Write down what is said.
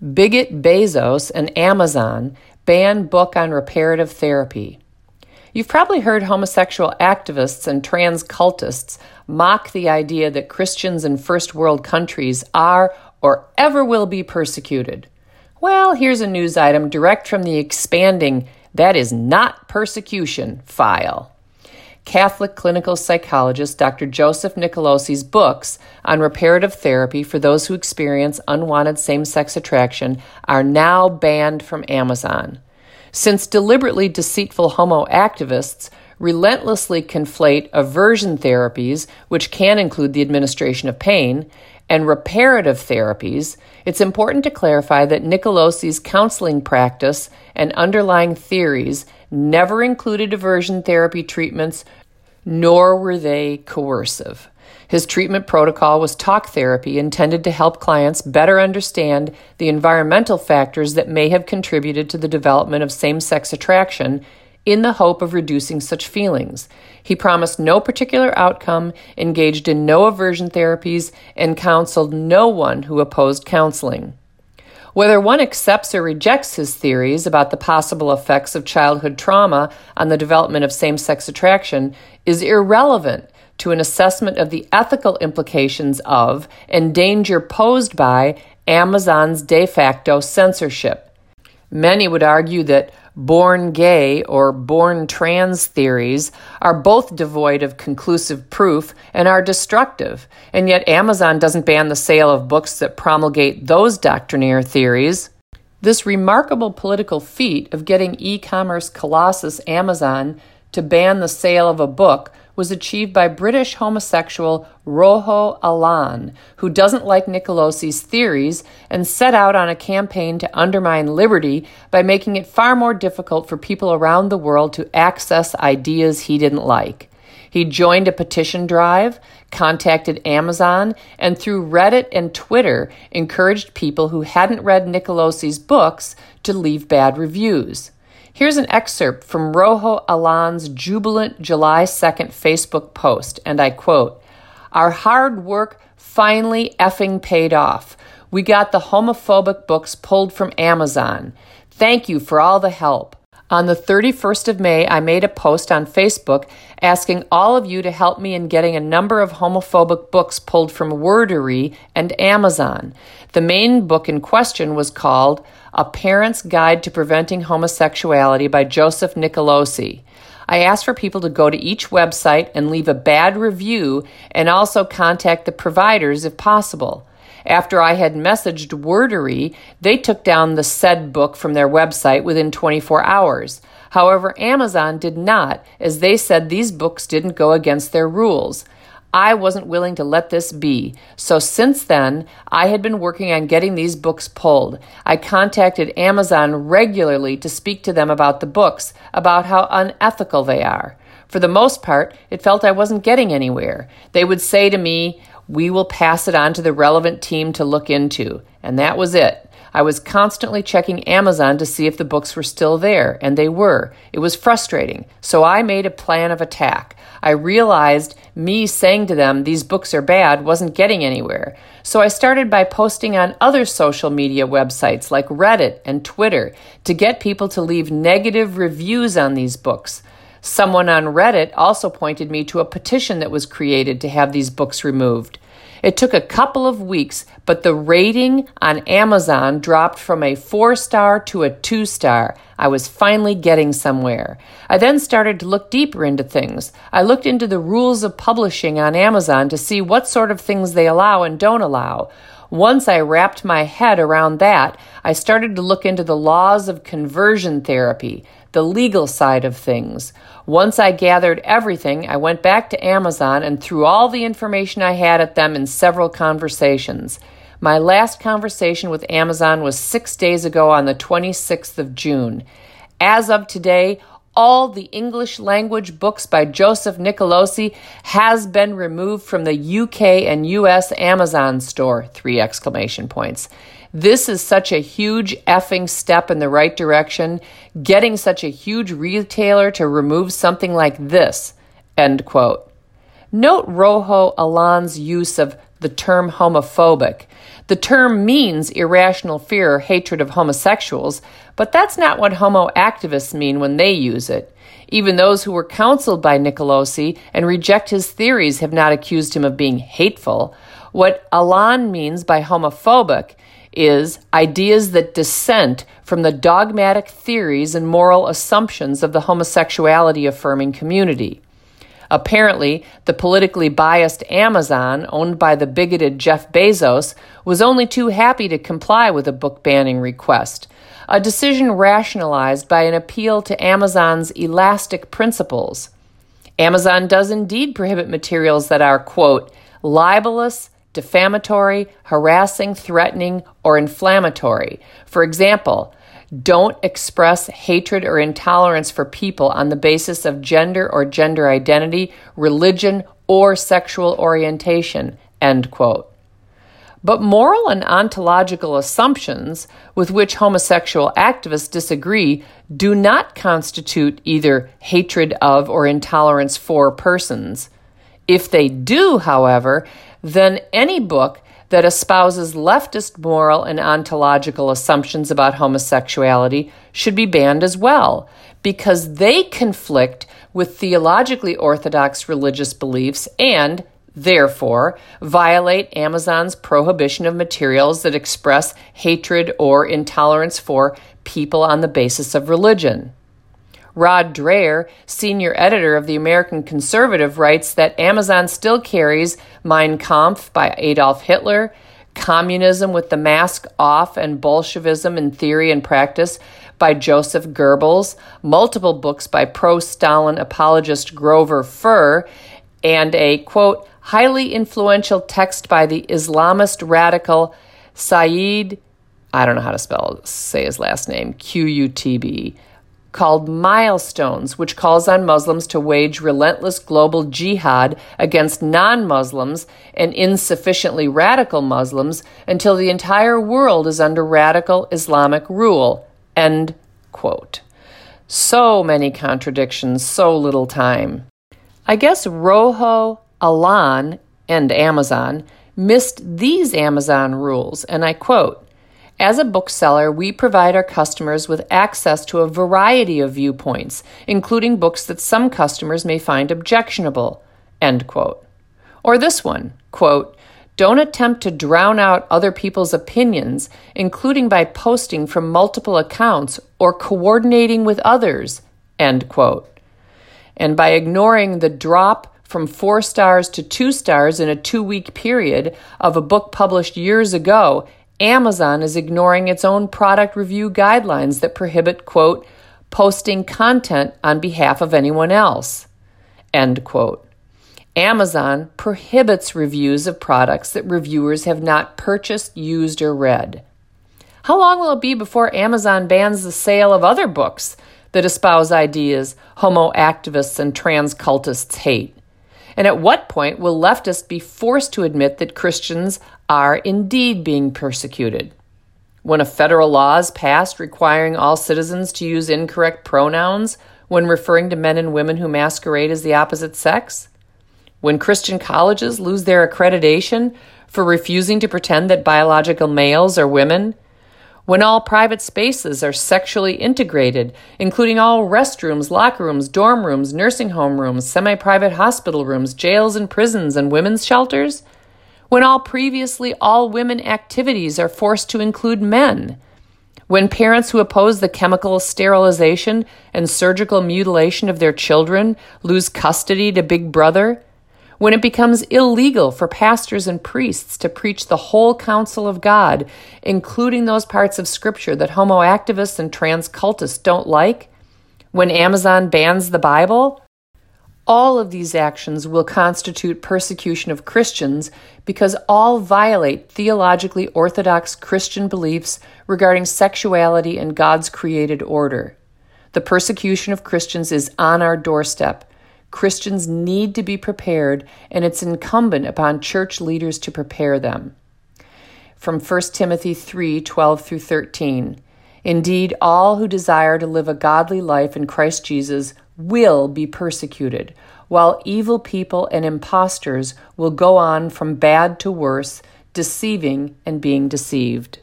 Bigot Bezos and Amazon ban book on reparative therapy. You've probably heard homosexual activists and trans cultists mock the idea that Christians in first world countries are or ever will be persecuted. Well, here's a news item direct from the expanding That Is Not Persecution file. Catholic clinical psychologist Dr. Joseph Nicolosi's books on reparative therapy for those who experience unwanted same sex attraction are now banned from Amazon. Since deliberately deceitful homo activists relentlessly conflate aversion therapies, which can include the administration of pain, and reparative therapies, it's important to clarify that Nicolosi's counseling practice and underlying theories never included aversion therapy treatments, nor were they coercive. His treatment protocol was talk therapy intended to help clients better understand the environmental factors that may have contributed to the development of same sex attraction in the hope of reducing such feelings. He promised no particular outcome, engaged in no aversion therapies, and counseled no one who opposed counseling. Whether one accepts or rejects his theories about the possible effects of childhood trauma on the development of same sex attraction is irrelevant to an assessment of the ethical implications of and danger posed by Amazon's de facto censorship. Many would argue that born gay or born trans theories are both devoid of conclusive proof and are destructive, and yet Amazon doesn't ban the sale of books that promulgate those doctrinaire theories. This remarkable political feat of getting e commerce colossus Amazon to ban the sale of a book was achieved by British homosexual Rojo Alon, who doesn't like Nicolosi's theories and set out on a campaign to undermine liberty by making it far more difficult for people around the world to access ideas he didn't like. He joined a petition drive, contacted Amazon, and through Reddit and Twitter encouraged people who hadn't read Nicolosi's books to leave bad reviews. Here's an excerpt from Rojo Alon's jubilant July 2nd Facebook post, and I quote Our hard work finally effing paid off. We got the homophobic books pulled from Amazon. Thank you for all the help. On the 31st of May, I made a post on Facebook asking all of you to help me in getting a number of homophobic books pulled from Wordery and Amazon. The main book in question was called a Parent's Guide to Preventing Homosexuality by Joseph Nicolosi. I asked for people to go to each website and leave a bad review and also contact the providers if possible. After I had messaged Wordery, they took down the said book from their website within 24 hours. However, Amazon did not, as they said these books didn't go against their rules. I wasn't willing to let this be. So since then, I had been working on getting these books pulled. I contacted Amazon regularly to speak to them about the books, about how unethical they are. For the most part, it felt I wasn't getting anywhere. They would say to me, We will pass it on to the relevant team to look into. And that was it. I was constantly checking Amazon to see if the books were still there, and they were. It was frustrating, so I made a plan of attack. I realized me saying to them, these books are bad, wasn't getting anywhere. So I started by posting on other social media websites like Reddit and Twitter to get people to leave negative reviews on these books. Someone on Reddit also pointed me to a petition that was created to have these books removed. It took a couple of weeks, but the rating on Amazon dropped from a four star to a two star. I was finally getting somewhere. I then started to look deeper into things. I looked into the rules of publishing on Amazon to see what sort of things they allow and don't allow. Once I wrapped my head around that, I started to look into the laws of conversion therapy, the legal side of things. Once I gathered everything, I went back to Amazon and threw all the information I had at them in several conversations. My last conversation with Amazon was six days ago on the 26th of June. As of today, all the English language books by Joseph Nicolosi has been removed from the UK and US Amazon store. Three exclamation points. This is such a huge effing step in the right direction, getting such a huge retailer to remove something like this. End quote. Note Rojo Alon's use of the term homophobic. The term means irrational fear or hatred of homosexuals, but that's not what homo activists mean when they use it. Even those who were counseled by Nicolosi and reject his theories have not accused him of being hateful. What Alan means by homophobic is ideas that dissent from the dogmatic theories and moral assumptions of the homosexuality affirming community. Apparently, the politically biased Amazon, owned by the bigoted Jeff Bezos, was only too happy to comply with a book banning request, a decision rationalized by an appeal to Amazon's elastic principles. Amazon does indeed prohibit materials that are, quote, libelous, defamatory, harassing, threatening, or inflammatory. For example, don't express hatred or intolerance for people on the basis of gender or gender identity, religion, or sexual orientation. End quote. But moral and ontological assumptions with which homosexual activists disagree do not constitute either hatred of or intolerance for persons. If they do, however, then any book that espouses leftist moral and ontological assumptions about homosexuality should be banned as well, because they conflict with theologically orthodox religious beliefs and, therefore, violate Amazon's prohibition of materials that express hatred or intolerance for people on the basis of religion. Rod Dreher, senior editor of the American Conservative, writes that Amazon still carries Mein Kampf by Adolf Hitler, Communism with the Mask Off, and Bolshevism in Theory and Practice by Joseph Goebbels, multiple books by pro Stalin apologist Grover Furr, and a quote, highly influential text by the Islamist radical Sayyid, I don't know how to spell say his last name, Q U T B called Milestones, which calls on Muslims to wage relentless global jihad against non Muslims and insufficiently radical Muslims until the entire world is under radical Islamic rule. End quote. So many contradictions, so little time. I guess Rojo, Alon, and Amazon missed these Amazon rules, and I quote as a bookseller, we provide our customers with access to a variety of viewpoints, including books that some customers may find objectionable. End quote. Or this one, quote, don't attempt to drown out other people's opinions, including by posting from multiple accounts or coordinating with others. End quote. And by ignoring the drop from four stars to two stars in a two week period of a book published years ago Amazon is ignoring its own product review guidelines that prohibit, quote, posting content on behalf of anyone else, end quote. Amazon prohibits reviews of products that reviewers have not purchased, used, or read. How long will it be before Amazon bans the sale of other books that espouse ideas homo activists and trans cultists hate? And at what point will leftists be forced to admit that Christians are indeed being persecuted? When a federal law is passed requiring all citizens to use incorrect pronouns when referring to men and women who masquerade as the opposite sex? When Christian colleges lose their accreditation for refusing to pretend that biological males are women? When all private spaces are sexually integrated, including all restrooms, locker rooms, dorm rooms, nursing home rooms, semi private hospital rooms, jails and prisons, and women's shelters, when all previously all women activities are forced to include men, when parents who oppose the chemical sterilization and surgical mutilation of their children lose custody to Big Brother, when it becomes illegal for pastors and priests to preach the whole counsel of God, including those parts of Scripture that homo activists and trans cultists don't like, when Amazon bans the Bible, all of these actions will constitute persecution of Christians because all violate theologically orthodox Christian beliefs regarding sexuality and God's created order. The persecution of Christians is on our doorstep Christians need to be prepared, and it's incumbent upon church leaders to prepare them. From 1 Timothy 3 12 through 13. Indeed, all who desire to live a godly life in Christ Jesus will be persecuted. while evil people and impostors will go on from bad to worse, deceiving and being deceived.